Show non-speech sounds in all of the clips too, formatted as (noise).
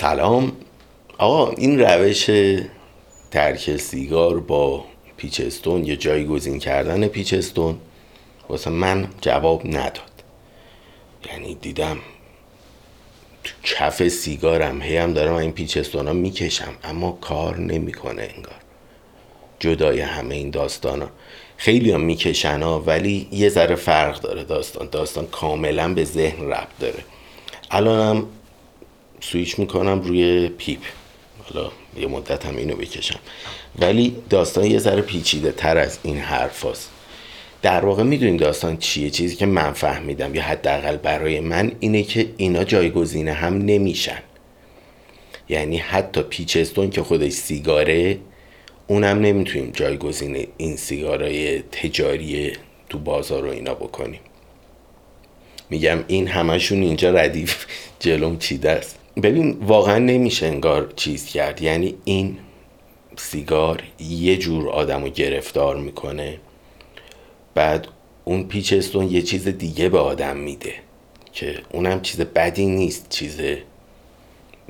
سلام. آقا این روش ترک سیگار با پیچستون یا جایگزین کردن پیچستون واسه من جواب نداد. یعنی دیدم تو کف سیگارم هی هم دارم این پیچستون ها می‌کشم اما کار نمی‌کنه انگار. جدای همه این داستان ها خیلی هم می‌کشن ها ولی یه ذره فرق داره داستان. داستان کاملا به ذهن ربط داره. الانم سویچ می‌کنم روی پیپ. حالا یه مدت هم اینو بکشم. ولی داستان یه ذره پیچیده تر از این حرف هست. در واقع می‌دونین داستان چیه؟ چیزی که من فهمیدم یا حداقل برای من اینه که اینا جایگزین هم نمیشن. یعنی حتی پیچستون که خودش سیگاره اونم نمی‌تونیم جایگزین این سیگارای تجاری تو بازار رو اینا بکنیم. میگم این همشون اینجا ردیف جلوم چیده است. ببین واقعا نمیشه انگار چیز کرد. یعنی این سیگار یه جور آدم رو گرفتار می‌کنه بعد اون پیچستون یه چیز دیگه به آدم میده که اونم چیز بدی نیست چیز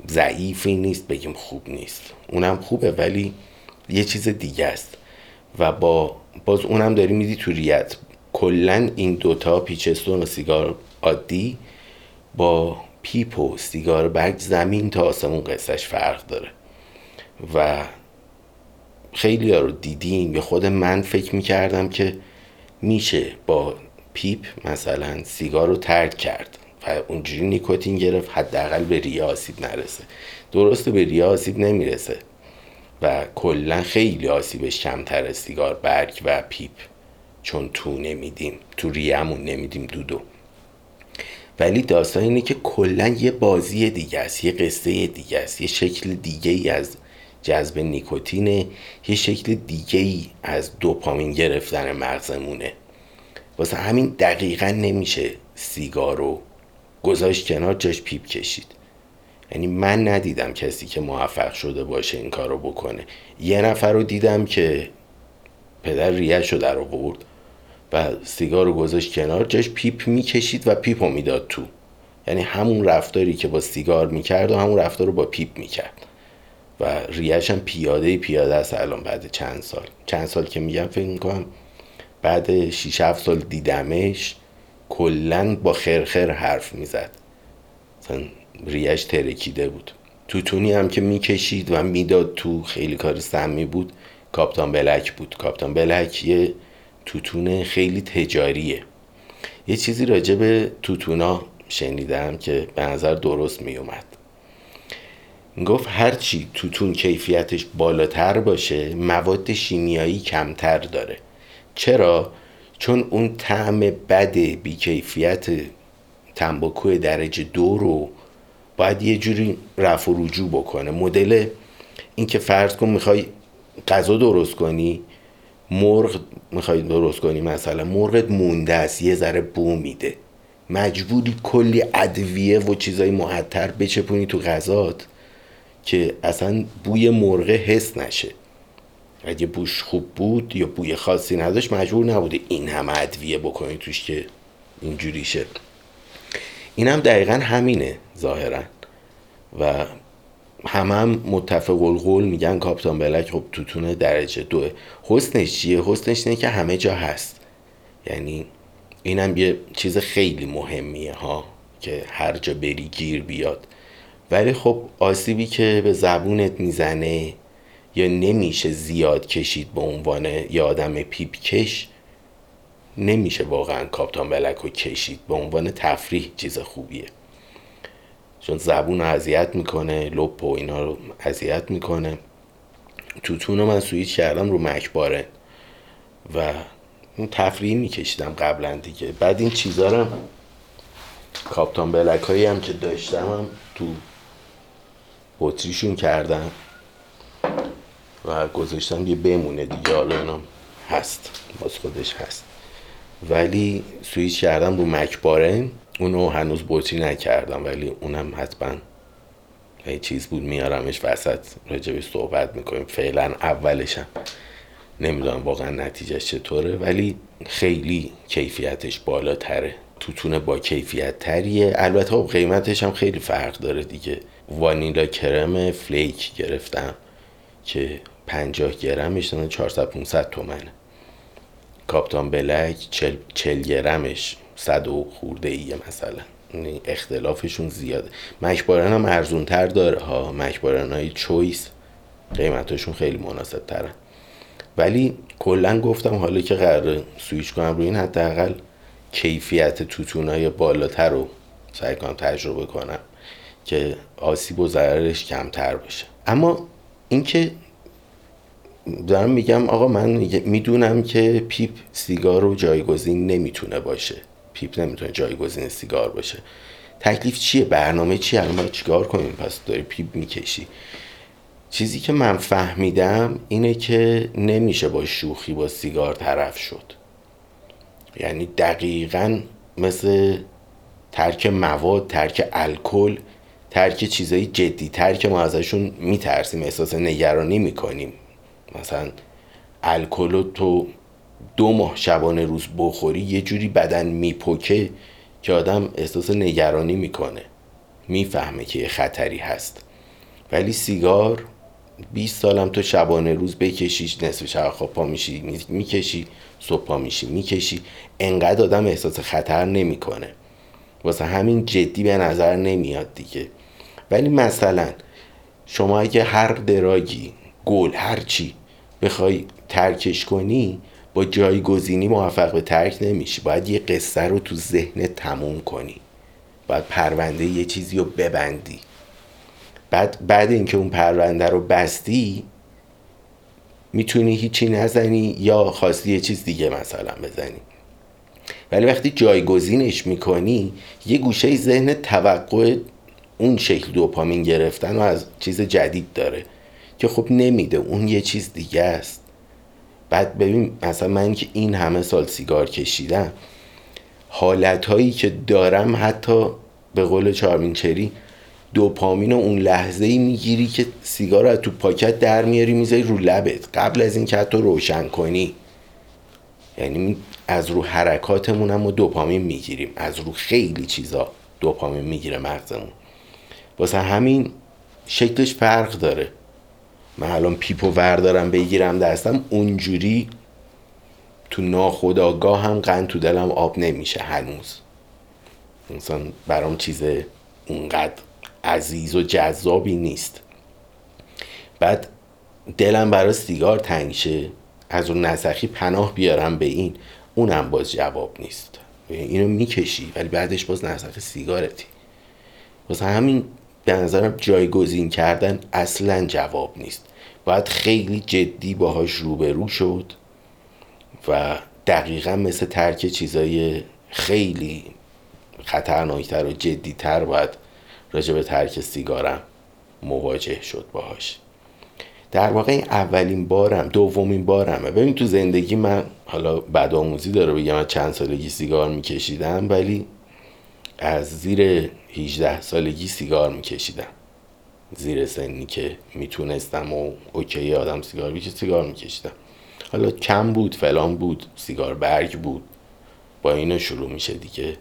ضعیفی نیست بگیم خوب نیست. اونم خوبه ولی یه چیز دیگه است. و با باز اونم داری میدی تو ریت کلا این دوتا پیچستون و سیگار عادی با پیپ و سیگار برگ زمین تا آسمون قصهش فرق داره. و خیلی ها رو دیدیم. یا خود من فکر می‌کردم که میشه با پیپ مثلا سیگار رو ترک کرد و اونجوری نیکوتین گرفت حداقل به ریا آسیب نرسه. درسته به ریا آسیب نمی‌رسه و کلا خیلی آسیبش کمتر سیگار برگ و پیپ. چون تو نمیدیم تو ریمون نمیدیم دودو. ولی داستان اینه که کلا یه بازی دیگه است یه قصه دیگه است یه شکل دیگه ای از جذب نیکوتینه یه شکل دیگه ای از دوپامین گرفتن مغزمونه. واسه همین دقیقا نمیشه سیگارو گذاشت کنار جاش پیپ کشید. یعنی من ندیدم کسی که موفق شده باشه این کارو بکنه. یه نفر رو دیدم که پدر ریه‌ش رو درآورد. و سیگار رو گذاشت کنار جاش پیپ می‌کشید و پیپ رو می‌داد تو. یعنی همون رفتاری که با سیگار می‌کرد و همون رفتار رو با پیپ می‌کرد. و ریه‌ش هم پیاده پیاده است الان بعد چند سال. چند سال که میگم فکر می‌کنم بعد 6 7 سال دیدمش کلا با خرخر حرف می‌زد. مثلا ریش ترکیده بود. توتونی هم که می‌کشید و می‌داد تو خیلی کار سمی بود. کاپتان بلک بود. کاپتان بلک یه توتون خیلی تجاریه. یه چیزی راجع به توتونا شنیدم که به نظر درست میومد گفت هرچی توتون کیفیتش بالاتر باشه مواد شیمیایی کمتر داره. چرا؟ چون اون طعم بد بیکیفیت تنباکو درجه دو رو باید یه جوری رفع و رجوع بکنه. مدل اینکه فرض کن می‌خوای غذا درست کنی مرغ می‌خوای درست کنی مثلا مرغت مونده است یه ذره بو میده. مجبوری کلی ادویه و چیزای محتر بچپونی تو غذات که اصلا بوی مرغه حس نشه. اگه بوش خوب بود یا بوی خاصی نداشت مجبور نبوده این همه ادویه بکنی توش که اینجوری شه. این هم دقیقا همینه ظاهرا. و همه هم متفق القول میگن کاپتان بلک خب توتون درجه دوه. حسنش چیه؟ حسنش اینه که همه جا هست. یعنی اینم یه چیز خیلی مهمیه ها که هر جا بری گیر بیاد. ولی خب آسیبی که به زبونت می‌زنه یا نمیشه زیاد کشید به عنوان یه آدم پیپ کش نمیشه واقعا کاپتان بلک رو کشید به عنوان تفریح چیز خوبیه. چون زبون رو اذیت می‌کنه لپ و اینا رو اذیت می‌کنه. توتون رو من سویچ کردم رو مکبارن و اون تفریحی میکشیدم قبلا دیگه. بعد این چیزا کاپتان بلک هایی هم که داشتم هم تو بطریشون کردم و گذاشتم یه بمونه دیگه. حالا اینا هست. باز خودش هست. ولی سویچ کردم رو مکبارن اونو هنوز بطری نکردم ولی اونم حتما یه چیز بود میارمش وسط راجبش صحبت می‌کنیم. فعلا اولشم نمی‌دونم واقعا نتیجهش چطوره ولی خیلی کیفیتش بالاتره. توتون با کیفیت تریه. البته خب قیمتش هم خیلی فرق داره دیگه. وانیلا کرم فلیک گرفتم که 50 گرمش دارن 400 500 تومنه. کاپتان بلک 40 گرمش 100 و خورده ایه مثلا. یعنی اختلافشون زیاده. مکبارن هم ارزون تر داره ها. مکبارن های چویس قیمتاشون خیلی مناسب ترن ولی کلا گفتم حالا که قرار سویچ کنم روی این حداقل کیفیت توتونای بالاتر رو سعی کنم تجربه کنم که آسیب و ضررش کمتر باشه اما اینکه دارم میگم آقا من می‌دونم که پیپ سیگار رو جایگزین نمی‌تونه باشه. پیپ نمی‌تونه جایگزین سیگار باشه. تکلیف چیه؟ برنامه چیه؟ الان باید چیکار کنیم؟ پس داری پیپ می‌کشی. چیزی که من فهمیدم اینه که نمیشه با شوخی با سیگار طرف شد. یعنی دقیقا مثل ترک مواد ترک الکل ترک چیزایی جدی تر که ما ازشون میترسیم احساس نگرانی می‌کنیم. مثلا الکل تو دو ماه شبانه روز بخوری یه جوری بدن میپکه که آدم احساس نگرانی می‌کنه. می‌فهمه که یه خطری هست. ولی سیگار 20 سالم تو شبانه روز بکشیش نصف شب خواب پا میشی می‌کشی صبح پا میشی می‌کشی. انقدر آدم احساس خطر نمی‌کنه. واسه همین جدی به نظر نمیاد دیگه. ولی مثلا شما اگه هر دراگی گل هر چی بخوای ترکش کنی با جایگزینی موفق به ترک نمیشی. باید یه قصه رو تو ذهن تموم کنی. باید پرونده یه چیزی رو ببندی. بعد بعد اینکه اون پرونده رو بستی می‌تونی هیچی نزنی یا خواستی یه چیز دیگه مثلا بزنی. ولی وقتی جایگزینش می‌کنی یه گوشه ذهن توقع اون شکل دوپامین گرفتن و از چیز جدید داره که خب نمیده. اون یه چیز دیگه است. بعد ببین مثلا من که این همه سال سیگار کشیدم حالت هایی که دارم حتی به قول چارمینچری دوپامین اون لحظه ای می‌گیری که سیگار رو تو پاکت در میاری می‌ذاری رو لبت. قبل از اینکه حتی روشن کنی. یعنی از رو حرکاتمون هم دوپامین می‌گیریم. از رو خیلی چیزا دوپامین می‌گیره مغزمون. واسه همین شکلش فرق داره. من الان پیپو وردارم بگیرم دستم اونجوری تو ناخداگاه هم قند تو دلم آب نمیشه هنوز. مثلا برام چیز اونقدر عزیز و جذابی نیست. بعد دلم برای سیگار تنگ شه از اون نسخی پناه بیارم به این اونم باز جواب نیست. اینو می‌کشی ولی بعدش باز نسخ سیگارتی. واسه همین به نظرم جایگزین کردن اصلا جواب نیست. باید خیلی جدی باهاش روبرو شد و دقیقا مثل ترک چیزای خیلی خطرناکتر و جدیتر باید راجع به ترک سیگارم مواجه شد باهاش. در واقع این اولین بارم دومین بارمه. ببین تو زندگی من حالا بد آموزی داره بگم من چند سالگی سیگار میکشیدم ولی از زیر 18 سالگی سیگار میکشیدم. زیر سنی که می‌تونستم و OK آدم سیگاری بشه سیگار میکشیدم. حالا کم بود فلان بود سیگار برگ بود. با اینو شروع میشه دیگه.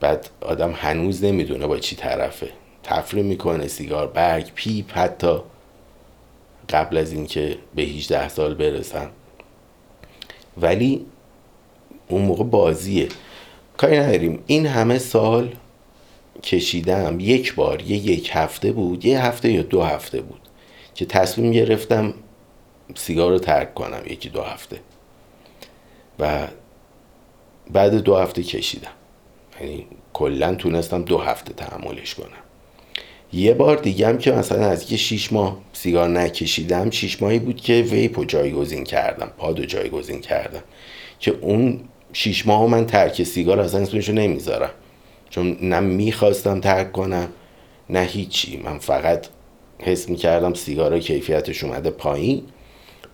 بعد آدم هنوز نمی‌دونه با چی طرفه. تفریح می‌کنه سیگار برگ پیپ حتی. قبل از اینکه به 18 سال برسم. ولی اون موقع بازیه. کاری نداریم. این همه سال کشیدم یک بار یه یک هفته بود یه هفته یا دو هفته بود که تصمیم گرفتم سیگار رو ترک کنم یکی دو هفته. و بعد دو هفته کشیدم. یعنی کلا تونستم دو هفته تحملش کنم. یه بار دیگه هم که مثلا از یه شیش ماه سیگار نکشیدم شیش ماهی بود که ویپ رو جایگزین کردم پاد رو جایگزین کردم که اون شیش ماه من ترک سیگار اصلا اسمش رو نمی‌ذارم. چون نه می‌خواستم ترک کنم نه هیچی. من فقط حس می‌کردم سیگارا کیفیتش اومده پایین.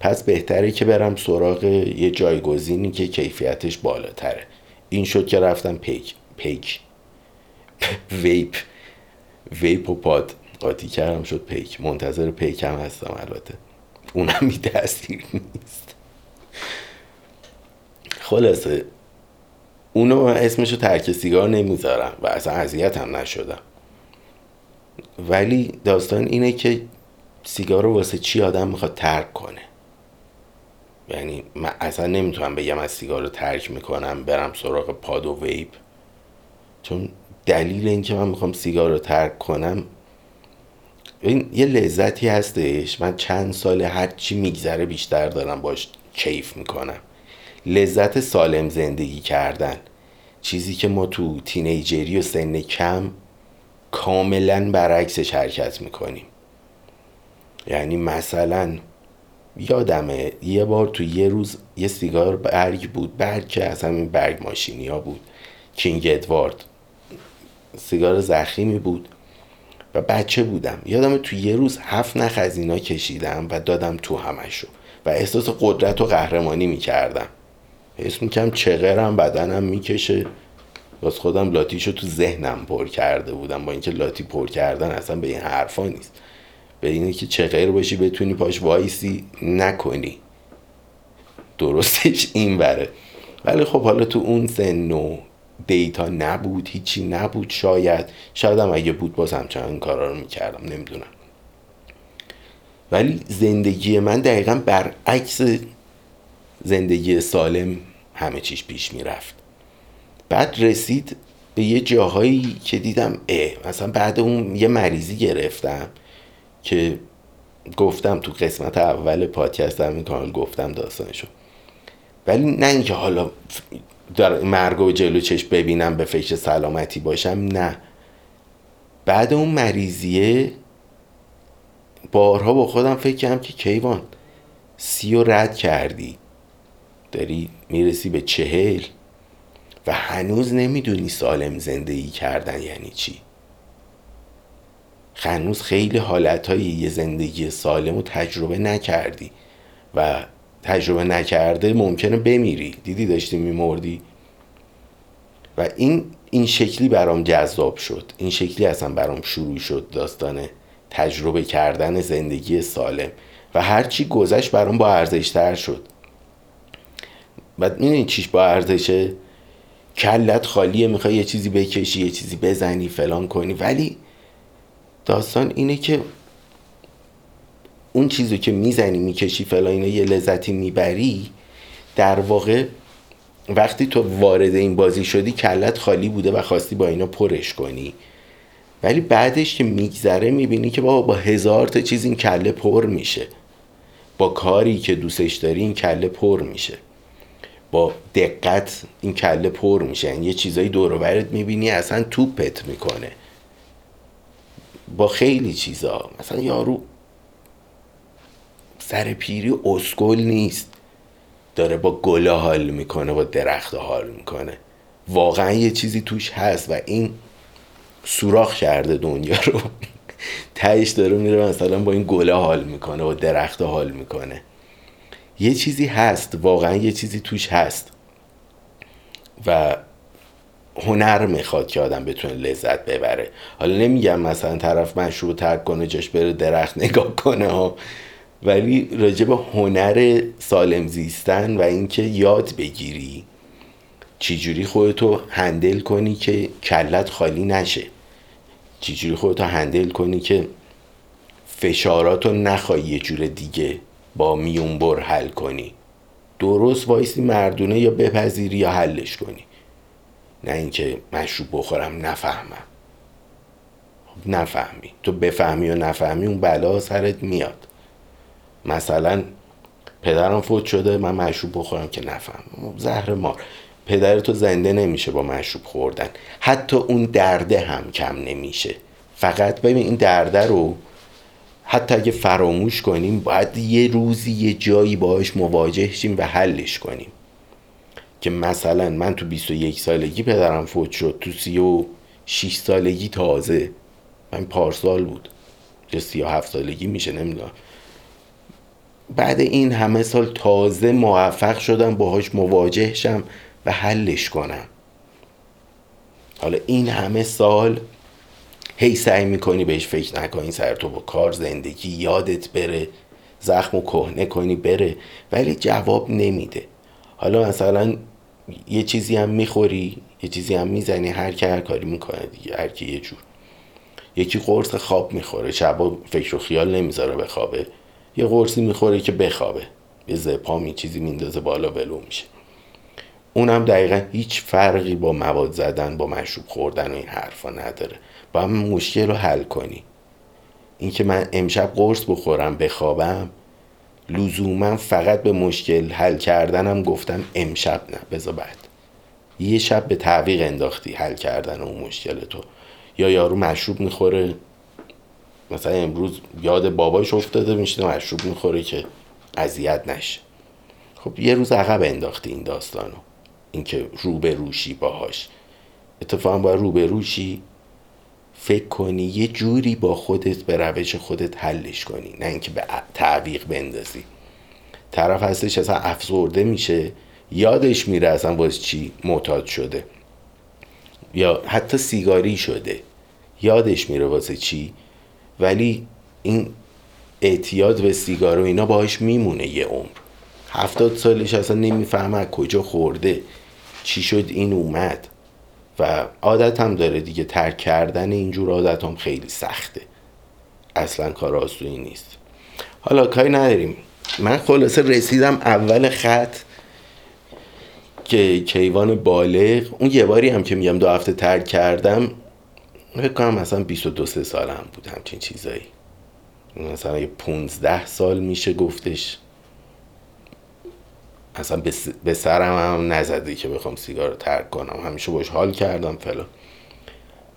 پس بهتره که برم سراغ یه جایگزینی که کیفیتش بالاتره. این شد که رفتم پیک پیک. (laughs) vape. vape و pod. قاطی کردم شد پیک. منتظر پیک هم هستم البته. اونم بی تاثیر نیست. خلاصه اونو اسمشو ترک سیگار نمی‌ذارم و اصلا اذیت هم نشدم. ولی داستان اینه که سیگار رو واسه چی آدم می‌خواد ترک کنه؟ یعنی من اصلا نمی‌تونم بگم از سیگار رو ترک می‌کنم برم سراغ pod و vape. چون دلیل اینکه من می‌خوام سیگار رو ترک کنم این یه لذتی هستش. من چند سال هر چی میگذره بیشتر دارم باش کیف می‌کنم. لذت سالم زندگی کردن. چیزی که ما تو تینیجری و سن کم کاملا برعکسش حرکت می‌کنیم. یعنی مثلا یادمه یه بار تو یه روز یه سیگار برگ بود برگ که از همین برگ ماشینی ها بود کینگ ادوارد. سیگار زخیمی بود و بچه بودم. یادم تو یه روز هفت نخ از اینا کشیدم و دادم تو همشو و احساس قدرت و قهرمانی می‌کردم. حس می‌کنم چقرم بدنم می‌کشه. باز خودم لاتیشو تو ذهنم پر کرده بودم. با اینکه لاتی پر کردن اصلا به این حرفا نیست. به اینه که چقر باشی بتونی پاش وایسی نکنی. درستش این بره ولی خب حالا تو اون سن و دیتا نبود هیچی نبود شاید. شاید هم اگه بود باز همچنان این کارا رو می‌کردم نمی‌دونم. ولی زندگی من دقیقا برعکس زندگی سالم همه چیش پیش می‌رفت. بعد رسید به یه جاهایی که دیدم اه مثلا بعد اون یه مریضی گرفتم که گفتم تو قسمت اول پادکست این کانال گفتم داستانشو. ولی نه اینکه حالا در مرگ و جلو چش ببینم به فکر سلامتی باشم نه. بعد اون مریضیه بارها با خودم فکر کردم که کیوان سی و رد کردی. داری می‌رسی به چهل و هنوز نمی‌دونی سالم زندگی کردن یعنی چی. هنوز خیلی حالت یه زندگی سالم رو تجربه نکردی و تجربه نکرده ممکنه بمیری. دیدی داشتی میمردی؟ و این این شکلی برام جذاب شد. این شکلی اصلا برام شروع شد داستان تجربه کردن زندگی سالم. و هرچی گذشت برام با ارزشتر شد. بعد می‌دونی چیش با ارزشه؟ کلت خالیه می‌خوای یه چیزی بکشی یه چیزی بزنی فلان کنی. ولی داستان اینه که اون چیزی که می‌زنی می‌کشی فلان اینه یه لذتی می‌بری در واقع وقتی تو وارد این بازی شدی کلت خالی بوده و خواستی با اینا پرش کنی. ولی بعدش که میگذره می‌بینی که بابا با هزار تا چیز این کله پر میشه. با کاری که دوستش داری این کله پر میشه. با دقت این کله پر میشه. یعنی یه چیزایی دور برت می‌بینی اصلا توپت می‌کنه. با خیلی چیزا. مثلا یارو سر پیری اسکل نیست. داره با گله حال می‌کنه با درخت حال می‌کنه. واقعا یه چیزی توش هست و این سوراخ کرده دنیا رو. (laughs) تهش داره میره مثلا با این گله حال می‌کنه با درخت حال می‌کنه. یه چیزی هست واقعا یه چیزی توش هست. و هنر می‌خواد که آدم بتونه لذت ببره. حالا نمیگم مثلا طرف مشروب ترک کنه جاش بره درخت نگاه کنه ها. ولی راجع به هنر سالم زیستن و اینکه یاد بگیری چجوری خودتو هندل کنی که کلت خالی نشه. چجوری خودتو هندل کنی که فشاراتو نخوای یه جور دیگه با میونبر حل کنی. درست وایسی مردونه یا بپذیری یا حلش کنی. نه اینکه مشروب بخورم نفهمم. خب نفهمی. تو بفهمی و نفهمی اون بلا سرت میاد. مثلا پدرم فوت شده من مشروب بخورم که نفهم زهر مار. پدر تو زنده نمیشه با مشروب خوردن. حتی اون درده هم کم نمیشه. فقط ببین این درده رو حتی اگه فراموش کنیم باید یه روزی یه جایی باش مواجه شیم و حلش کنیم. که مثلا من تو 21 سالگی پدرم فوت شد تو 36 سالگی تازه. من پارسال بود. یا 37 سالگی میشه نمی‌دونم. بعد این همه سال تازه موفق شدم باهاش مواجه شم و حلش کنم. حالا این همه سال هی سعی می‌کنی بهش فکر نکنی سر تو با کار زندگی یادت بره. زخم و کهنه کنی بره. ولی جواب نمیده. حالا مثلا یه چیزی هم می‌خوری یه چیزی هم می‌زنی هر که هر کاری می‌کنه دیگه هر کی یه جور. یکی قرص خواب می‌خوره شبا فکر و خیال نمی‌ذاره بخوابه. یه قرصی می‌خوره که بخوابه. یه زپامی چیزی میندازه بالا ولو میشه. اونم دقیقا هیچ فرقی با مواد زدن با مشروب خوردن و این حرفا نداره. با هم مشکل رو حل کنی. اینکه من امشب قرص بخورم بخوابم لزوما فقط به مشکل حل کردنم گفتم امشب نه بذار بعد. یه شب به تعویق انداختی حل کردن اون مشکل تو. یا یارو مشروب می‌خوره؟ مثلا امروز یاد باباش افتاده میشه مشروب می‌خوره که اذیت نشه. خب یه روز عقب انداختی این داستانو. اینکه روشی باهاش. اتفاقا باید روشی فکر کنی یه جوری با خودت به روش خودت حلش کنی نه اینکه به تعویق بندازی. طرف هستش اصلا افسرده میشه یادش میره اصلا باز چی معتاد شده. یا حتی سیگاری شده یادش میره واسه چی. ولی این اعتیاد به سیگار و اینا باهاش میمونه یه عمر. هفتاد سالش اصلا نمی‌فهمه کجا خورده چی شد این اومد. و عادت هم داره دیگه ترک کردن اینجور عادت هم خیلی سخته. اصلا کار آسونی نیست. حالا کاری نداریم. من خلاصه رسیدم اول خط که کیوان بالغ اون یه باری هم که میگم دو هفته ترک کردم فکر کنم مثلا 22 سه سالم بود همچین چیزایی. مثلا یه 15 سال میشه گفتش. اصلا به سرم هم نزده که بخوام سیگار رو ترک کنم. همیشه باش حال کردم فلان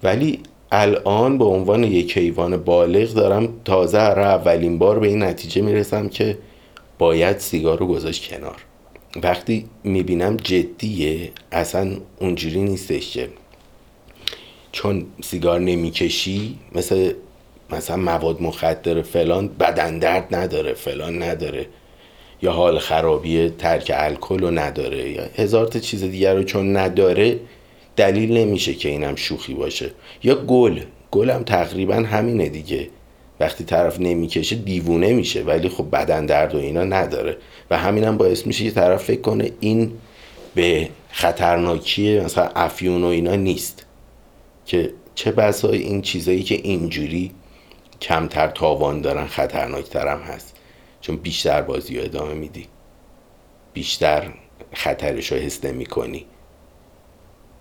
ولی الان به عنوان یک حیوان بالغ دارم تازه هر اولین بار به این نتیجه می‌رسم که باید سیگار رو گذاشت کنار. وقتی می‌بینم جدیه اصلا اونجوری نیستش که چون سیگار نمی‌کشی مثل مثلا مواد مخدر فلان بدن درد نداره فلان نداره. یا حال خرابی ترک الکل رو نداره. یا هزار تا چیز دیگر رو چون نداره دلیل نمیشه که اینم شوخی باشه. یا گل. گل هم تقریبا همینه دیگه. وقتی طرف نمی‌کشه دیوونه میشه ولی خب بدن درد و اینا نداره. و همینم باعث میشه که طرف فکر کنه این به خطرناکی مثلا افیون و اینا نیست. که چه بسای این چیزایی که اینجوری کمتر تاوان دارن خطرناکتر هم هست. چون بیشتر بازی رو ادامه میدی. بیشتر خطرش رو حس نمی کنی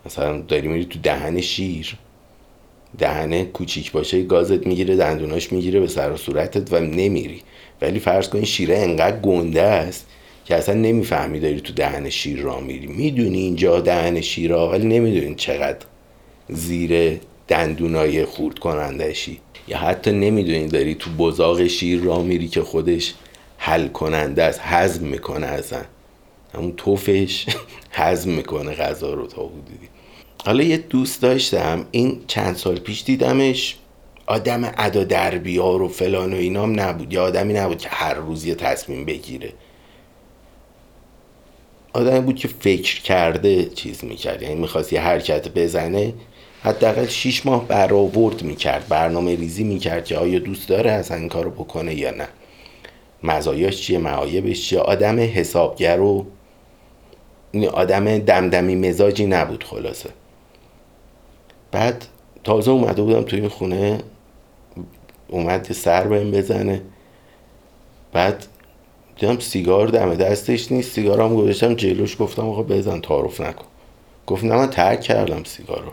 مثلا داری میری تو دهن شیر. دهنه کوچیک باشه گازت می‌گیره دندوناش می‌گیره به سر و صورتت و نمیری. ولی فرض کن شیره انقدر گنده است که اصلا نمی‌فهمی داری تو دهن شیر را میری. می‌دونی اینجا دهن شیر ولی نمی‌دونی چقدر زیر دندونای خورد کنندشی یا حتی نمی‌دونی داری تو بزاق شیر را میری که خودش حل کننده است هضم می‌کنه اصلا. همون توفش (laughs) هضم می‌کنه غذا رو تا حدودی. حالا یه دوست داشتم این چند سال پیش دیدمش آدم ادا دربیار و فلان و اینام نبود. یا آدمی نبود که هر روز یه تصمیم بگیره. آدمی بود که فکر کرده چیز می‌کرد. یعنی می‌خواست یه حرکت بزنه حداقل شیش ماه برآورد می‌کرد. برنامه ریزی می‌کرد که آیا دوست داره اصلا این کارو بکنه یا نه. مزایاش چیه معایبش چیه؟ آدم حسابگر و آدم دمدمی مزاجی نبود خلاصه. بعد تازه اومده بودم توی این خونه اومد سر بهم بزنه. بعد دیدم سیگار دم دستش نیست سیگارم گذاشتم جلوش گفتم آقا بزن تعارف نکن. گفت نه من ترک کردم سیگارو.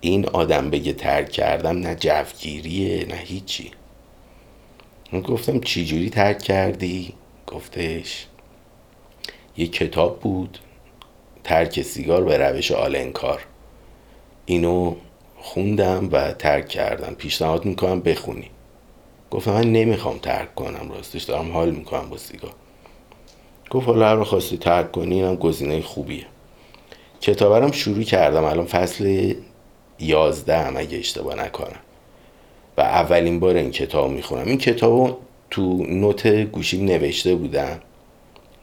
این آدم بگه ترک کردم نه جوگیریه نه هیچی. گفتم چی جوری ترک کردی؟ گفتش یه کتاب بود ترک سیگار به روش آلنکار. اینو خوندم و ترک کردم. پیشنهاد می‌کنم بخونی. گفتم من نمی‌خوام ترک کنم راستش دارم حال می‌کنم با سیگار. گفت حالا هر خواستی ترک کنی اینم گزینه خوبیه. کتابرم شروع کردم الان فصل یازده هم اگه اشتباه نکنم. و اولین بار این کتاب می‌خونم. این کتاب تو نوت گوشیم نوشته بودم.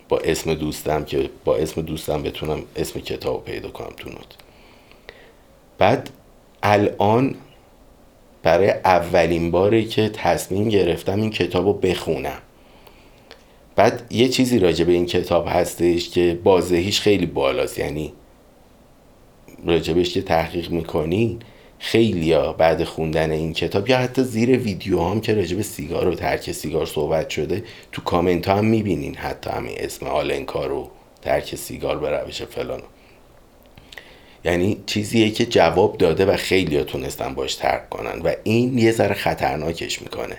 با اسم دوستم که با اسم دوستم بتونم اسم کتاب پیدا کنم تو نوت. بعد الان برای اولین باری که تصمیم گرفتم این کتاب رو بخونم. بعد یه چیزی راجع به این کتاب هستش که بازدهیش خیلی بالاست. یعنی راجبش که تحقیق می‌کنی خیلیا بعد خوندن این کتاب یا حتی زیر ویدیو هم که راجب سیگار و ترک سیگار صحبت شده تو کامنت ها هم می‌بینین حتی همین اسم آلنکا ترک سیگار به روش فلان. یعنی چیزیه که جواب داده و خیلی ها تونستن باش ترک کنن و این یه ذره خطرناکش می‌کنه.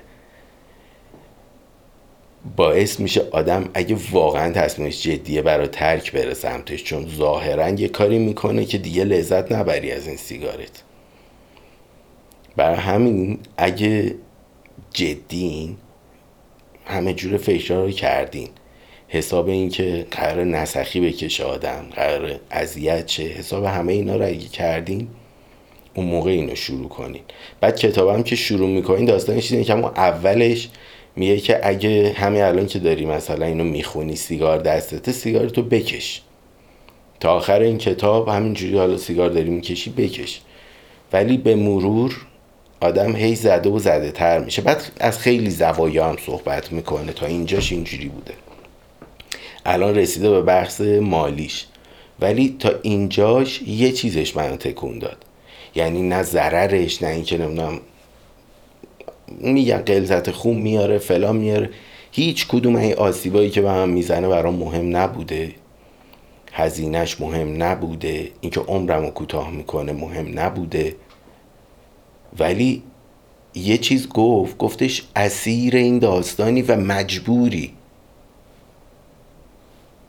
باعث میشه آدم اگه واقعا تصمیمش جدیه برای ترک بره سمتش چون ظاهرا یه کاری می‌کنه که دیگه لذت نبری از این سیگارت. برای همین اگه جدین همه جور فکرها رو کردین حساب این که قرار نسخی بکشه آدم قرار اذیت چه حساب همه اینا رو اگه کردین اون موقع اینو شروع کنین. بعد کتابم که شروع می‌کنین داستانش اینه که اولش میگه که اگه همین الان که داری مثلا اینو می‌خونی سیگار دستته سیگار تو بکش. تا آخر این کتاب همینجوری حالا سیگار داری می‌کشی بکش. ولی به مرور آدم هی زده و زده تر میشه. بعد از خیلی زوایا هم صحبت می‌کنه تا اینجاش اینجوری بوده. الان رسیده به بحث مالیش. ولی تا اینجاش یه چیزش منو تکون داد. یعنی نه ضررش نه اینکه نمی‌دونم میگن قلزت خون میاره فلان میاره. هیچ کدوم این آسیبایی که به من می‌زنه برام مهم نبوده. هزینهش مهم نبوده. اینکه عمرم رو کوتاه می‌کنه مهم نبوده. ولی یه چیز گفت گفتش اسیر این داستانی و مجبوری.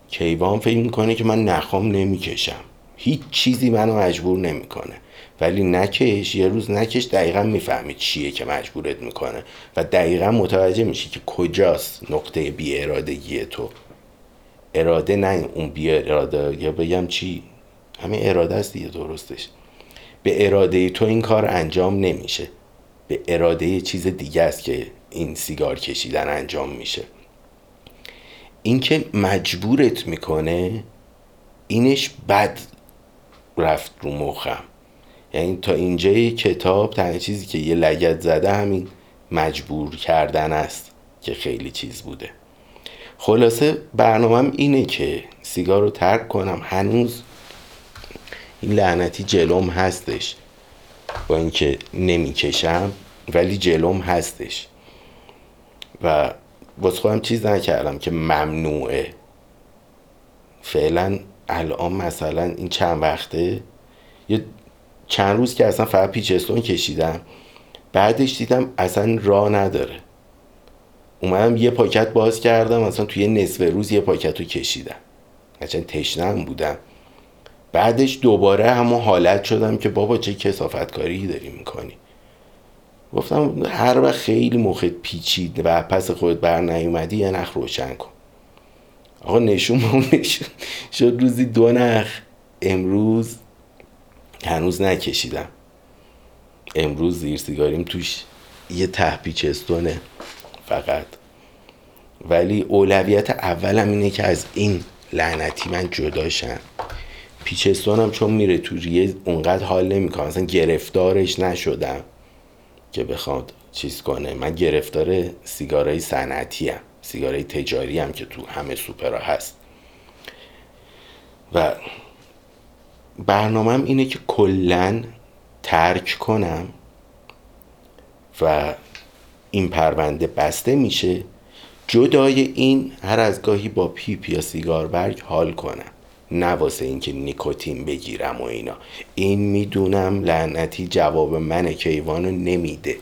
کیوان فکر می‌کنه که من نخوام نمی‌کشم. هیچ چیزی منو مجبور نمی‌کنه. ولی نکش یه روز نکش دقیقا می‌فهمی چیه که مجبورت می‌کنه. و دقیقا متوجه میشی که کجاست نقطه بی ارادگی تو. اراده نه اون بی اراده یا بگم چی؟ همین اراده است دیگه درستش. به اراده تو این کار انجام نمیشه. به اراده چیز دیگه است که این سیگار کشیدن انجام میشه. اینکه مجبورت می‌کنه اینش بد رفت رو مخم. یعنی تا اینجای کتاب تنها چیزی که یه لگت زده همین مجبور کردن است که خیلی چیز بوده. خلاصه برنامهم اینه که سیگار رو ترک کنم. هنوز این لعنتی جلوم هستش. با اینکه نمی‌کشم ولی جلوم هستش. و باز خودم چیز نکردم که ممنوعه. فعلا الان مثلا این چند وقته یه چند روز که اصلا فقط پیچستون کشیدم بعدش دیدم اصلا راه نداره. اومدم یه پاکت باز کردم اصلا توی نصف روز یه پاکت رو کشیدم. هرچند تشنم بودم. بعدش دوباره همون حالت شدم که بابا چه کسافت کاری داری می‌کنی؟ گفتم هر وقت خیلی مخت پیچید و پس خودت بر نیومدی یه نخ روشن کن. آقا نشون نشون شد روزی دو نخ. امروز هنوز نکشیدم. امروز زیر سیگاریم توش یه ته پیچستونه فقط. ولی اولویت اولم اینه که از این لعنتی من جداشم پیچستونم چون میره تو ریه اونقدر حال نمی‌کنه مثلا گرفتارش نشدم که بخواد چیز کنه. من گرفتار سیگارای صنعتی ام سیگارای تجاری هم که تو همه سوپرها هست. و برنامهم اینه که کلا ترک کنم و این پرونده بسته میشه. جدای این هر از گاهی با پیپ یا سیگار برگ حال کنم. نه واسه اینکه نیکوتین بگیرم و اینا. این می‌دونم لعنتی جواب من کیوانو نمیده.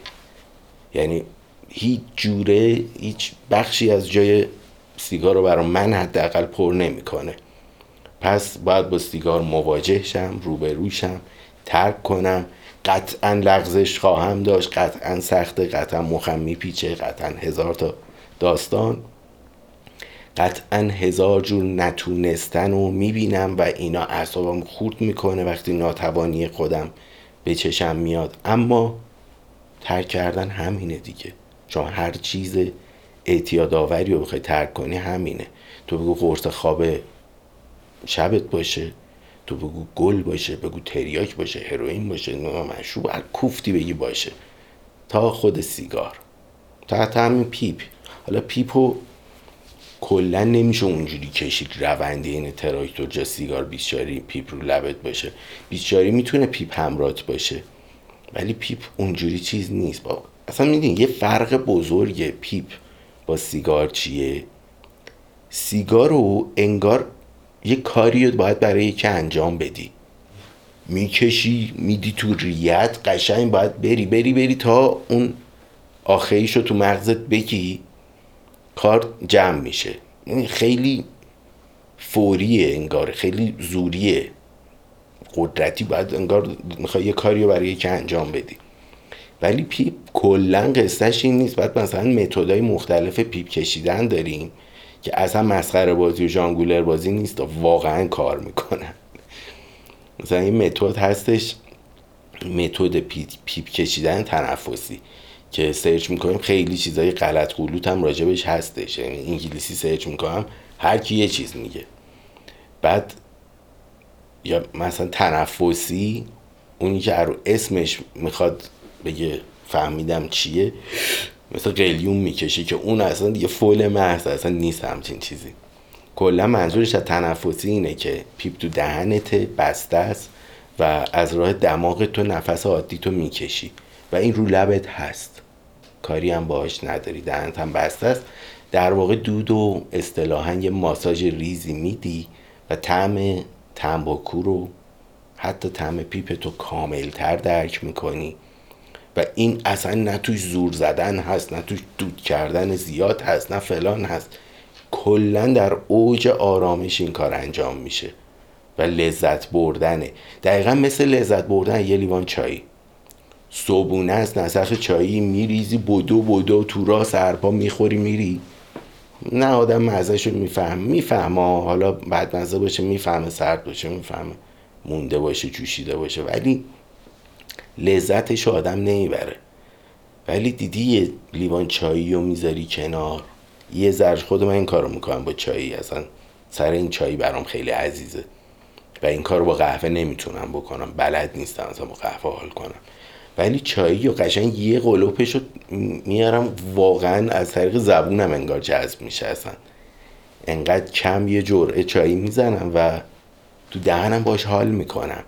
یعنی هیچ جوره هیچ بخشی از جای سیگار رو برای من حداقل پر نمی‌کنه. پس باید با سیگار مواجه شم روبروشم ترک کنم. قطعا لغزش خواهم داشت قطعا سخته قطعا مخم میپیچه قطعا هزار تا داستان. قطعا هزار جور نتونستن رو می‌بینم و اینا اعصابم خورد می‌کنه وقتی ناتوانی خودم به چشم میاد. اما ترک کردن همینه دیگه. چون هر چیز اعتیادآوری رو بخوای ترک کنی همینه. تو بگو قرص خواب شبت باشه تو بگو گل باشه بگو تریاک باشه هروئین باشه مشروب هر کوفتی بگی باشه. تا خود سیگار. تا همین پیپ. حالا پیپو کلا نمیشه اونجوری کشید رونده این تراکتور جا سیگار بیسچاری پیپ رو لبت باشه. بیسچاری می‌تونه پیپ همرات باشه. ولی پیپ اونجوری چیز نیست. با اصلا می‌دونین یه فرق بزرگ پیپ با سیگار چیه؟ سیگار رو انگار یه کاری رو باید برای که انجام بدی. می‌کشی میدی تو ریت قشنگ باید بری بری بری تا اون آخریش رو تو مغزت بگی. کار جمع میشه. یعنی خیلی فوریه انگار خیلی زوریه. قدرتی باید انگار می‌خوای یه کاری رو برای که انجام بدی. ولی پیپ کلا قصهش این نیست. بعد مثلا متدای مختلف پیپ کشیدن داریم که اصلا مسخره بازی و ژانگولر بازی نیست و واقعا کار می‌کنن مثلا این متد هستش متد پیپ, پیپ کشیدن تنفسی. که search می‌کنیم خیلی چیزای غلط غلوط هم راجبش هستش. یعنی انگلیسی search می‌کنم هر کی یه چیز میگه. بعد یا مثلا تنفسی اونی که رو اسمش می‌خواد بگه فهمیدم چیه مثل قلیون می‌کشی که اون اصلا دیگه فول محض اصلا نیست همچین چیزی. کلا منظورش از تنفسی اینه که پیپ تو دهنت بسته است و از راه دماغ تو نفس عادی تو می‌کشی و این رو لبت هست. کاری هم باهاش نداری. دهنت هم بسته است. در واقع دود و اصطلاحا یه ماساژ ریزی میدی و طعم تنباکو رو حتی طعم پیپ تو کاملتر درک می‌کنی. و این اصلا نه توش زور زدن هست نه توش دود کردن زیاد هست نه فلان هست. کلا در اوج آرامش این کار انجام میشه. و لذت بردنه. دقیقا مثل لذت بردن یه لیوان چایی. صبونه است نسخ چایی میریزی بدو بدو تو را سرپا می‌خوری میری. نه آدم مزهش رو میفهم می‌فهمه. حالا بعد مزه باشه می‌فهمه. سرد باشه می‌فهمه. مونده باشه جوشیده باشه. ولی لذتش آدم نمی‌بره. ولی دیدی یه لیوان چایی رو می‌ذاری کنار؟ یه ذره خود من این کارو می‌کنم با چایی. اصلا سر این چایی برام خیلی عزیزه. و این کار با قهوه نمی‌تونم بکنم. بلد نیستم اصلا با قهوه حال کنم. ولی چایی و قشنگ یه قلوپش رو میارم واقعا از طریق زبونم انگار جذب میشه اصلا. انقدر کم یه جرعه چایی می‌زنم و تو دهنم باش حال می‌کنم.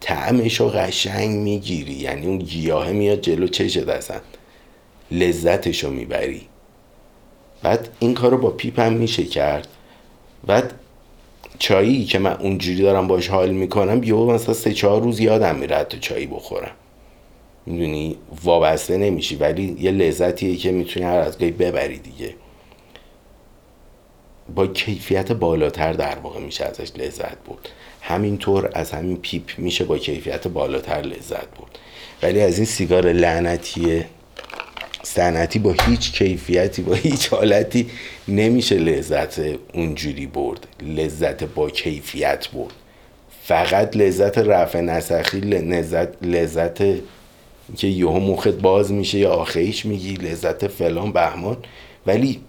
تعمش رو قشنگ می‌گیری یعنی اون گیاهه میاد جلو چشت اصلا. لذتش رو می‌بری. بعد این کار رو با پیپم میشه کرد. بعد چایی که من اونجوری دارم باش حال می‌کنم یهو مثلا سه چهار روز یادم میره تو چایی بخورم. می‌دونی وابسته نمیشی ولی یه لذتیه که می‌تونی هر از گاهی ببری دیگه. با کیفیت بالاتر در واقع میشه ازش لذت برد. همینطور از همین پیپ میشه با کیفیت بالاتر لذت برد. ولی از این سیگار لعنتی سنتی با هیچ کیفیتی با هیچ حالتی نمیشه لذت اونجوری برد. لذت با کیفیت برد. فقط لذت رفع نسخی لذت لذت که یهو مخت باز میشه یا آخیش میگی لذت فلان بهمان. ولی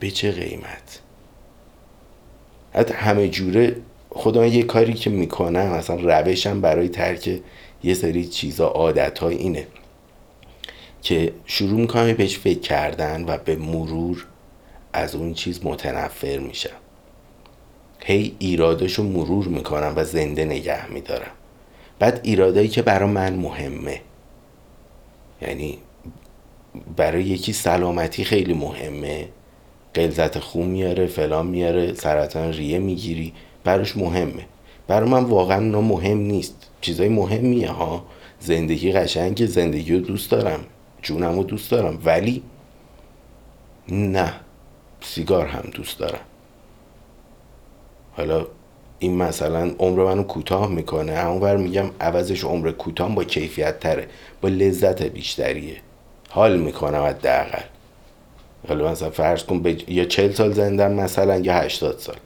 به چه قیمت؟ حتی همه جوره خدا یه کاری که می‌کنم مثلا روشم برای ترک یه سری چیزا عادت های اینه که شروع می‌کنم بهش فکر کردن و به مرور از اون چیز متنفر میشم. هی ایرادشو مرور می‌کنم و زنده نگه میدارم. بعد ایرادایی که برای من مهمه. یعنی برای یکی سلامتی خیلی مهمه. قلزت خون میاره فلان میاره سرطان ریه می‌گیری براش مهمه. برای من واقعا اونا مهم نیست. چیزای مهمیه ها. زندگی قشنگ زندگی رو دوست دارم. جونم رو دوست دارم. ولی نه سیگار هم دوست دارم. حالا این مثلا عمر منو کوتاه می‌کنه. اونور میگم عوضش عمر کوتاه با کیفیت تره. با لذت بیشتریه. حال می‌کنم حداقل. حالا مثلا فرض کن یا چل سال زندم مثلا یا هشتاد سال.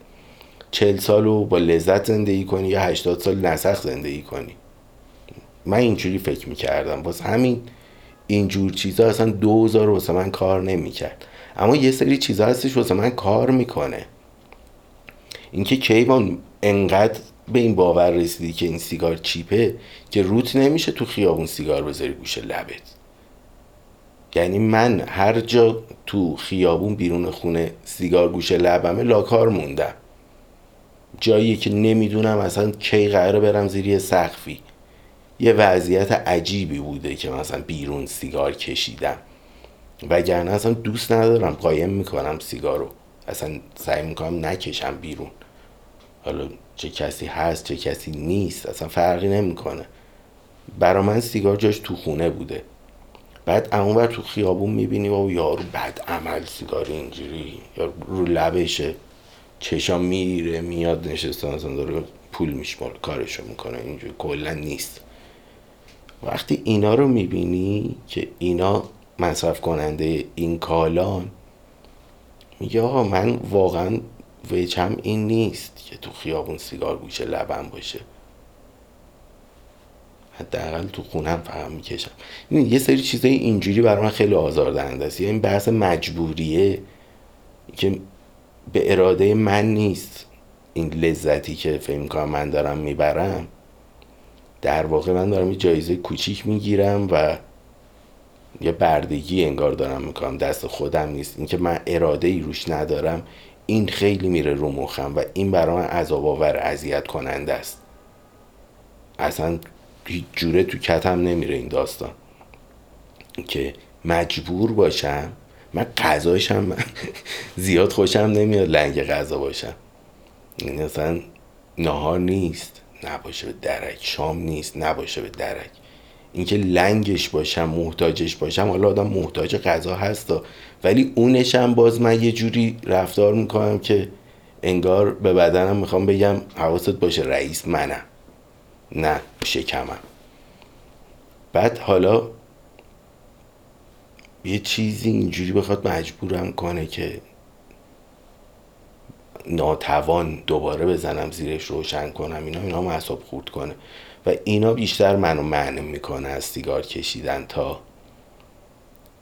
چل سال رو با لذت زندگی کنی یا هشتاد سال نسخ زندگی کنی. من اینجوری فکر می‌کردم. باز همین اینجور چیزا اصلا دوزار واسه من کار نمی‌کرد. اما یه سری چیزا هستش واسه من کار می‌کنه. اینکه کیوان انقدر به این باور رسیدی که این سیگار چیپه که روت نمیشه تو خیابون سیگار بذاری گوشه لبت. یعنی من هر جا تو خیابون بیرون خونه سیگار گوشه لبمه لاکار موندم. جایی که نمی‌دونم اصلا کی قراره برم زیر یه سقفی. یه وضعیت عجیبی بوده که مثلا بیرون سیگار کشیدم. وگرنه اصلا دوست ندارم قایم می‌کنم سیگارو. اصلا سعی می‌کنم نکشم بیرون. حالا چه کسی هست چه کسی نیست اصلا فرقی نمی‌کنه. برا من سیگار جاش تو خونه بوده. بعد اون تو خیابون می‌بینی و یارو بد عمل سیگار اینجوری یا رو لبشه چشام میره میاد نشسته اصلا داره پول میشمال کارشو می‌کنه اینجوری کلا نیست. وقتی اینا رو می‌بینی که اینا مصرف کننده این کالان میگه آقا من واقعا وجهم این نیست که تو خیابون سیگار گوشه لبم باشه. حداقل تو خونم فهم می‌کشم. یه سری چیزای اینجوری برای من خیلی آزاردهنده است. این بحث مجبوریه که به اراده من نیست این لذتی که فکر می‌کنم من دارم می‌برم. در واقع من دارم یه جایزه کوچیک می‌گیرم و یه بردگی انگار دارم می‌کنم. دست خودم نیست. اینکه من اراده ای روش ندارم این خیلی میره رو مخم و این برای من عذاب آور اذیت کننده است. اصلا هیچ جوره تو کتم نمیره این داستان. که مجبور باشم من غذاشم (laughs) زیاد خوشم نمیاد لنگ غذا باشم. این اصلا نهار نیست نباشه به درک شام نیست نباشه به درک. اینکه لنگش باشم محتاجش باشم حالا آدم محتاج غذا هستا ولی اونشم باز من یه جوری رفتار می‌کنم که انگار به بدنم می‌خوام بگم حواست باشه رئیس منم نه شکمم. بعد حالا یه چیزی اینجوری بخواد مجبورم کنه که ناتوان دوباره بزنم زیرش روشن کنم اینا اینا معصاب خورد کنه. و اینا بیشتر منو معنی می‌کنه از سیگار کشیدن تا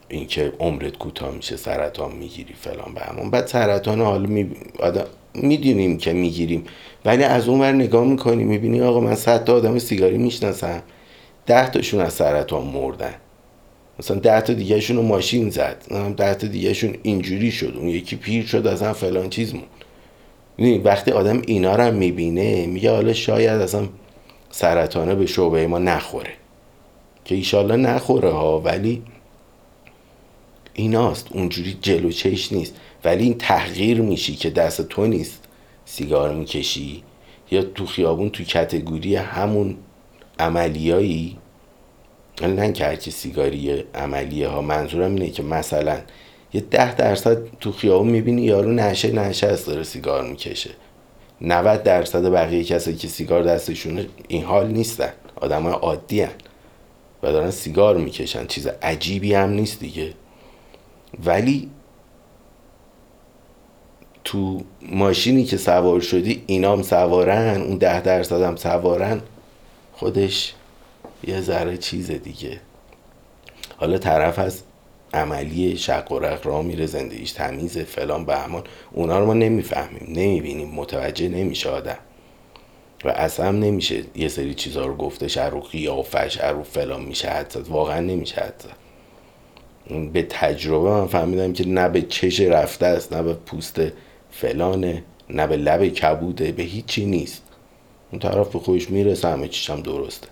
اینکه عمرت کوتاه میشه سرطان می‌گیری فلان به همون. بعد سرطان حالا می... که می‌گیریم. ولی از اون ور نگاه می‌کنی می‌بینی آقا من صد تا آدم سیگاری می‌شناسم. ده تاشون از سرطان مردن. مثلا ده تا دیگهشون رو ماشین زد. ده تا دیگهشون اینجوری شد. اون یکی پیر شد از هم فلان چیز مون. وقتی آدم اینا رو می‌بینه میگه حالا شاید اصلا سرطانه به شعبه ما نخوره. که ایشالله نخوره ها ولی ایناست اونجوری جلو چش نیست. ولی این تحقیر میشی که دست تو نیست. سیگار می‌کشی یا تو خیابون تو کتگوری همون عملیایی؟ نه که هرچی سیگاری عملیه ها منظورم اینه که مثلا یه ده درصد تو خیابون می‌بینی یارو نشه نشه از داره سیگار می‌کشه. 90 درصد بقیه کسایی که سیگار دستشونه این حال نیستن. آدم های عادی هن و دارن سیگار می‌کشن. چیز عجیبی هم نیست دیگه. ولی تو ماشینی که سوار شدی اینام سوارن اون ده درصد هم سوارن خودش یه ذره چیز دیگه. حالا طرف از عملی شق و رق را میره زندگیش تمیز فلان بهمان. اونا رو ما نمی‌فهمیم نمی‌بینیم متوجه نمیشه آدم. و اصلا نمیشه یه سری چیزها رو گفته رو قیافش رو فلان میشه حد واقعا نمیشه حد به تجربه من فهمیدم که نه به چش رفته است نه به پوست فلانه نه به لب کبوده به هیچی نیست. اون طرف به خودش می‌رسه همه چیشم درسته.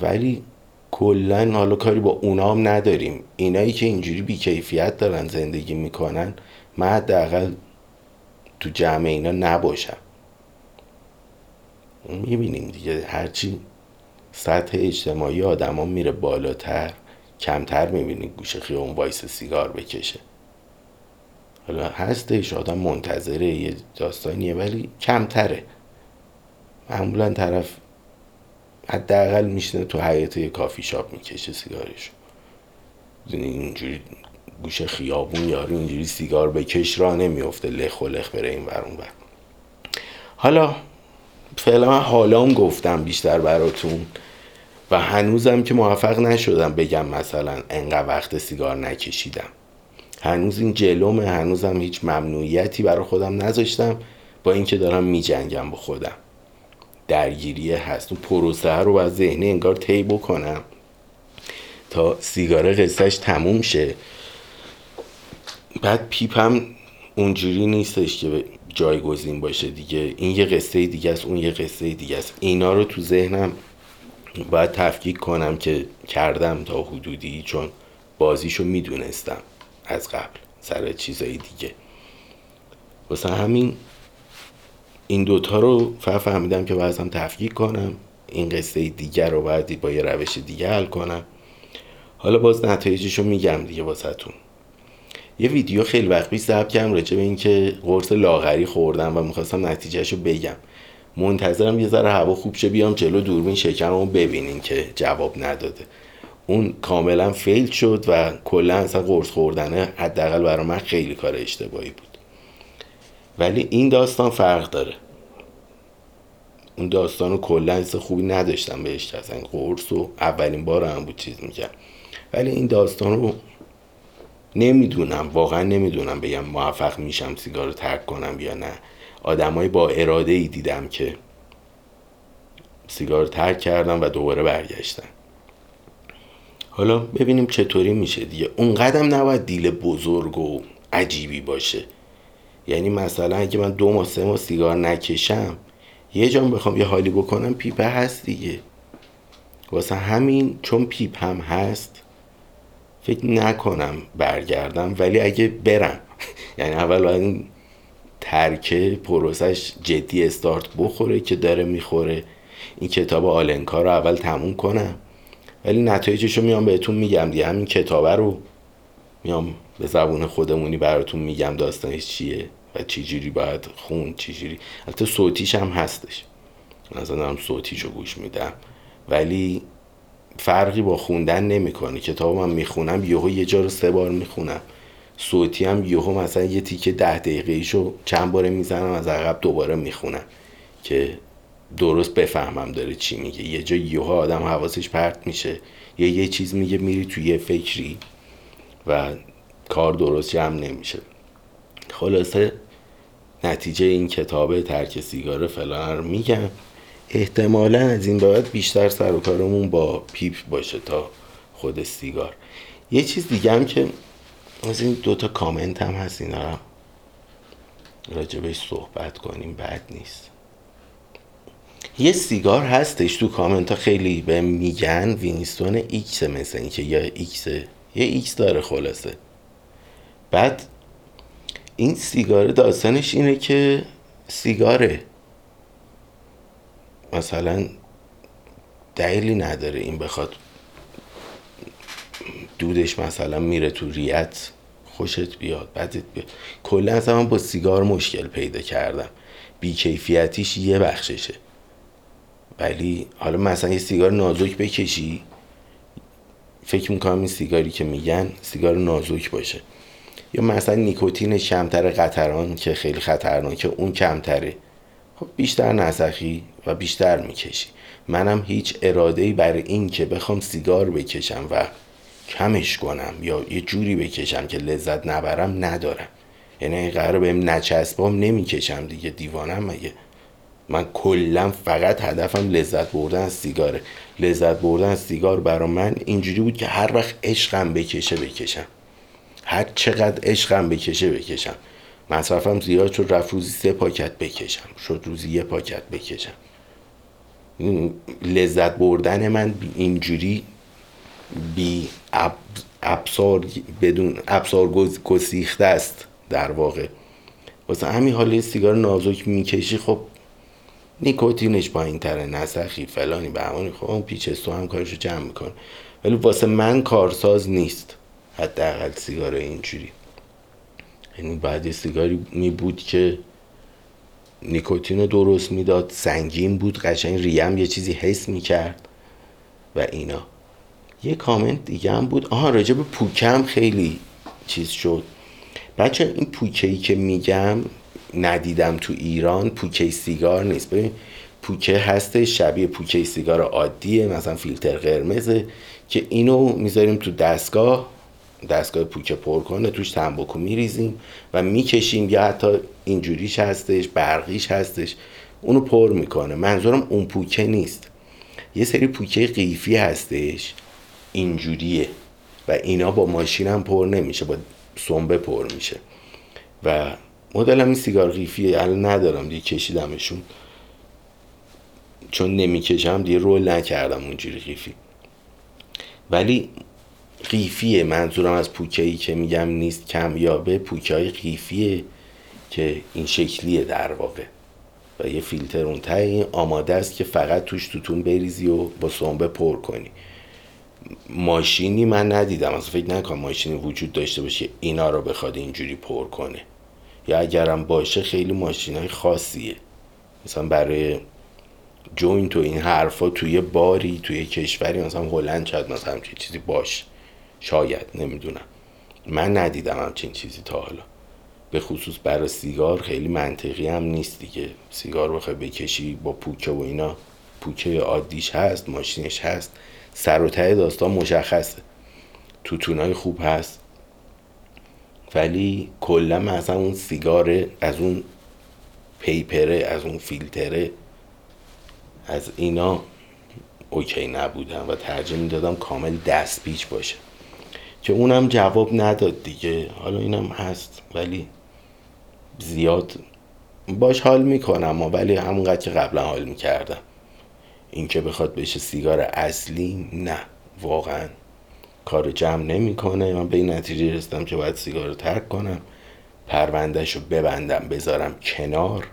ولی کلا حالا کاری با اونام نداریم. اینایی که اینجوری بیکیفیت دارن زندگی می‌کنن من حداقل تو جمع اینا نباشم. می‌بینیم دیگه هرچی سطح اجتماعی آدما میره بالاتر. کمتر می‌بینی گوشه خیابون وایسه سیگار بکشه. حالا هستش آدم منتظره یه داستانیه ولی کمتره. معمولا طرف حداقل میشینه تو حیاط یه کافی شاپ می‌کشه سیگارش اینجوری گوشه خیابون یارو اینجوری سیگار بکش را نمیفته لخ و لخ بره این ورون بر حالا فعلا من حالا گفتم بیشتر براتون. و هنوزم که موفق نشدم بگم مثلا انقدر وقت سیگار نکشیدم. هنوز این جلومه هنوزم هیچ ممنوعیتی برای خودم نذاشتم با اینکه دارم میجنگم با خودم. درگیریه هست. اون پروسه رو باید ذهنی انگار طی بکنم تا سیگار قصهش تموم شه. بعد پیپم اونجوری نیستش که جایگزین باشه دیگه. این یه قصه دیگه است اون یه قصه دیگه است. اینا رو تو ذهنم باید تفکیک کنم که کردم تا حدودی چون بازیشو می‌دونستم از قبل سر چیزای دیگه. واسه همین این دوتا رو فهمیدم که باید هم تفکیک کنم. این قصه دیگر رو باید با یه روش دیگه حل کنم. حالا باز نتایجش رو میگم دیگه واسهتون. یه ویدیو خیلی وقت پیش ضبط کردم راجع به اینکه قرص لاغری خوردم و می‌خواستم نتیجهش رو بگم. منتظرم یه ذره هوا خوب شه بیام جلو دوربین شکم رو ببینین که جواب نداده. اون کاملا فیل شد و کلا اصلا قرص خوردنه حداقل برای من خیلی کار اشتباهی بود. ولی این داستان فرق داره. اون داستان رو کلا خوبی نداشتم بهش اصلا قرص و اولین بار هم بود چیز می‌کرد. ولی این داستان رو نمی‌دونم واقعا نمی‌دونم بگم موفق میشم سیگار رو ترک کنم یا نه. آدمای با اراده ای دیدم که سیگار ترک کردم و دوباره برگشتن. حالا ببینیم چطوری میشه دیگه. اون قدم نباید دیل بزرگ و عجیبی باشه. یعنی مثلا اگه من دو ماه سه ماه سیگار نکشم یه جام بخوام یه حالی بکنم پیپه هست دیگه. واسه همین چون پیپ هم هست فکر نکنم برگردم. ولی اگه برم (laughs) یعنی اول این ترکه پروسش جدی استارت بخوره که داره می‌خوره. این کتاب آلنکا رو اول تموم کنم. ولی نتایجش رو میام بهتون میگم دیگه. همین کتابه رو میام به زبون خودمونی براتون میگم داستانش چیه و چی جوری باید خون چی جوری. البته صوتیش هم هستش. مثلا دارم صوتیش رو گوش میدم. ولی فرقی با خوندن نمی‌کنه. کتاب من می‌خونم یهو یه جا رو سه بار می‌خونم. صوتی هم یهو مثلا یه تیکه ده دقیقه ایشو چند باره می‌زنم از عقب دوباره می‌خونم که درست بفهمم داره چی میگه. یه جا یهو آدم حواسش پرت میشه. یه یه چیز میگه میری توی یه فکری و کار درست جمع نمیشه. خلاصه نتیجه این کتاب ترک سیگار فلان رو میگم. احتمالا از این باید بیشتر سر و کارمون با پیپ باشه تا خود سیگار. یه چیز دیگه هم که از این دوتا کامنت هم هست اینا رو راجبش صحبت کنیم بد نیست. یه سیگار هستش تو کامنت ها خیلی بهم میگن. وینستون X مثل اینکه یا X یه X داره خلاصه. بعد این سیگار داستانش اینه که سیگاره. مثلا دلیلی نداره این بخواد دودش مثلا میره تو ریت خوشت بیاد بدت بیاد. کلا من با سیگار مشکل پیدا کردم. بیکیفیتیش یه بخششه. ولی حالا مثلا یه سیگار نازک بکشی فکر می‌کنم این سیگاری که میگن سیگار نازک باشه. یا مثلا نیکوتین کمتر قطران که خیلی خطرناکه اون کمتره. خب بیشتر نسخی و بیشتر می‌کشی. منم هیچ اراده ای برای این که بخوام سیگار بکشم و کمش کنم یا یه جوری بکشم که لذت نبرم ندارم. یعنی قرار بهم نچسبام نمی‌کشم دیگه دیوانم. مگه؟ من کلا فقط هدفم لذت بردن از سیگاره. لذت بردن از سیگار برا من اینجوری بود که هر وقت عشقم بکشه بکشم. هر چقدر عشقم بکشه بکشم. مصرفم زیاد شد رفت روزی سه پاکت بکشم. شد روزی یه پاکت بکشم. لذت بردن من اینجوری بی ابسار بدون ابسار گسیخته است در واقع. واسه همین حالی سیگار نازک می‌کشی خب نیکوتینش پایین تره نسخی فلانی به همانی خب اون پیچستو هم کارشو جمع می‌کنه. ولی واسه من کارساز نیست. حداقل سیگار اینجوری. یعنی بعد سیگاری می بود که نیکوتین درست می‌داد سنگین بود قشنگ ریم یه چیزی حس می‌کرد و اینا. یه کامنت دیگه هم بود. آها راجع به پوکم خیلی چیز شد. بچه این پوکه ای که میگم ندیدم تو ایران پوکه سیگار نیست. ببین پوکه هسته شبیه پوکه سیگار عادیه مثلا فیلتر قرمزه که اینو می‌ذاریم تو دستگاه. دستگاه پوکه پر کنه توش تنباکو میریزیم و می‌کشیم. یا حتی اینجوریش هستش برقیش هستش. اونو پر می‌کنه. منظورم اون پوکه نیست. یه سری پوکه قیفی هستش. اینجوریه. و اینا با ماشین هم پر نمیشه با سنبه پر میشه. و مدلم این سیگار قیفیه الان ندارم دیگه کشیدمشون. چون نمی‌کشم دیگه رول نکردم اونجوری قیفی. ولی قیفیه منظورم از پوکه ای که میگم نیست کمیابه پوکه های قیفیه که این شکلیه در واقع. و یه فیلتر اون این آماده است که فقط توش توتون بریزی و با سنبه پر کنی. ماشینی من ندیدم. اصلا فکر نکنم ماشینی وجود داشته باشه اینا رو بخواد اینجوری پر کنه. یا اگرم باشه خیلی ماشین های خاصیه. مثلا برای joint و این حرفا توی باری توی کشوری مثلا هلند شاید مثلا همچین چیزی باشه شاید نمی‌دونم. من ندیدم همچین چیزی تا حالا. به خصوص برای سیگار خیلی منطقی هم نیست دیگه. سیگار بخوای بکشی با پوکه و اینا پوکه عادیش هست ماشینش هست. سر و ته داستان مشخصه. توتونای خوب هست. ولی کلا مثلا اون سیگاره از اون پیپره از اون فیلتره از اینا اوکی نبودم و ترجیح می‌دادم کامل دست پیچ باشه. که اونم جواب نداد دیگه. حالا اینم هست. ولی زیاد باش حال می‌کنم ولی همونقدر که قبلا حال می‌کردم. اینکه بخواد بشه سیگار اصلی نه. واقعا. کار جمع نمی‌کنه. من به این نتیجه رسیدم که باید سیگار رو ترک کنم. پروندهش رو ببندم بذارم کنار.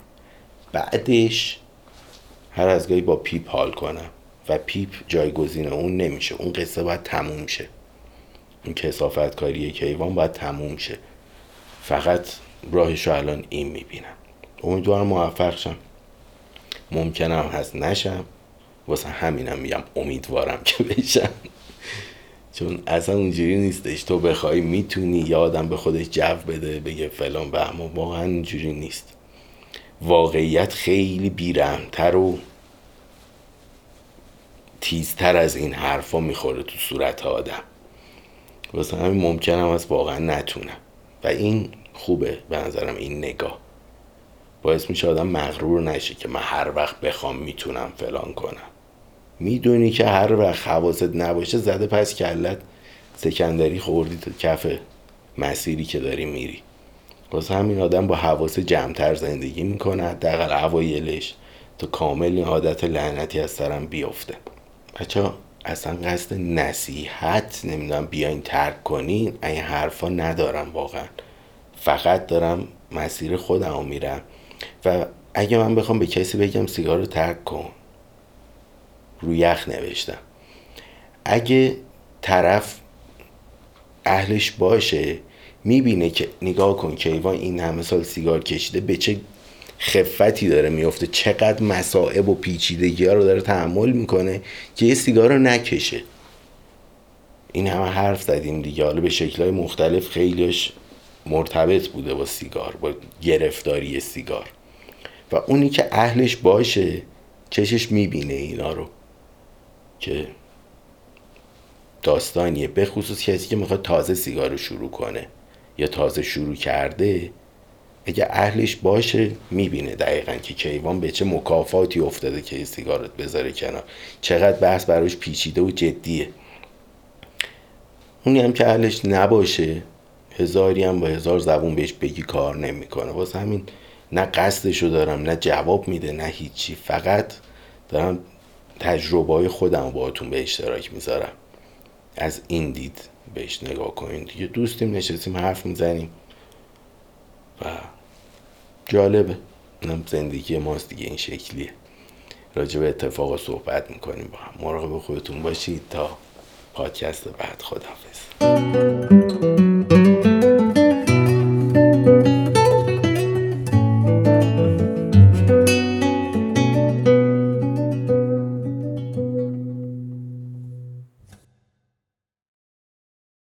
بعدش هر از گاهی با پیپ حال کنم. و پیپ جایگزین اون نمیشه. اون قصه باید تموم شه. این کسافت کاری کیوان باید تموم شه. فقط راهش رو الان این می‌بینم. امیدوارم موفق شم. ممکنم هست نشم. واسه همینم میگم امیدوارم که بشم. چون اصلا اونجوری نیستش. تو بخوای می‌تونی یا آدم به خودش جو بده بگه فلان و اما واقعا اونجوری نیست. واقعیت خیلی بیرمتر و تیزتر از این حرفا می‌خوره تو صورت آدم. واسه همین ممکنم از واقعا نتونم. و این خوبه به نظرم این نگاه. باعث میشه آدم مغرور نشه که من هر وقت بخوام می‌تونم فلان کنم. می‌دونی که هر وقت حواست نباشه زده پس کلت سکندری خوردی تو کف مسیری که داری میری. واسه همین آدم با حواس جمعتر زندگی می‌کنه حداقل اوایلش تا کامل این عادت لعنتی از سرم بیفته. بچه اصلا قصد نصیحت نمی‌دونم بیاین ترک کنین این حرفا ندارم واقعا. فقط دارم مسیر خودم میرم. و اگه من بخوام به کسی بگم سیگار رو ترک کن. رو یخ نوشتم. اگه طرف اهلش باشه می‌بینه که نگاه کن کیوان این همه سال سیگار کشیده به چه خفتی داره میفته چقدر مسائب و پیچیدگی ها رو داره تحمل می‌کنه که یه سیگار رو نکشه. این همه حرف زدیم دیگه. حالا به شکلهای مختلف خیلیش مرتبط بوده با سیگار با گرفتاری سیگار. و اونی که اهلش باشه چشش می‌بینه اینا رو. که داستانیه. به خصوص کسی که می‌خواد تازه سیگار رو شروع کنه یا تازه شروع کرده اگه اهلش باشه می‌بینه دقیقا که کیوان به چه مکافاتی افتاده که سیگارت بذاره کنار. چقدر بحث براش پیچیده و جدیه. اونی هم که اهلش نباشه هزاری هم با هزار زبون بهش بگی کار نمی‌کنه. واسه همین نه قصدشو دارم نه جواب میده نه هیچی. فقط دارم تجربه های خودم باهاتون به اشتراک می‌ذارم. از این دید بهش نگاه کنید دیگه دوستیم نشستیم حرف می‌زنیم. و جالبه. زندگی ماست دیگه این شکلیه. راجع به اتفاق صحبت می‌کنیم با هم. مراقب خودتون باشید تا پادکست بعد خداحافظ.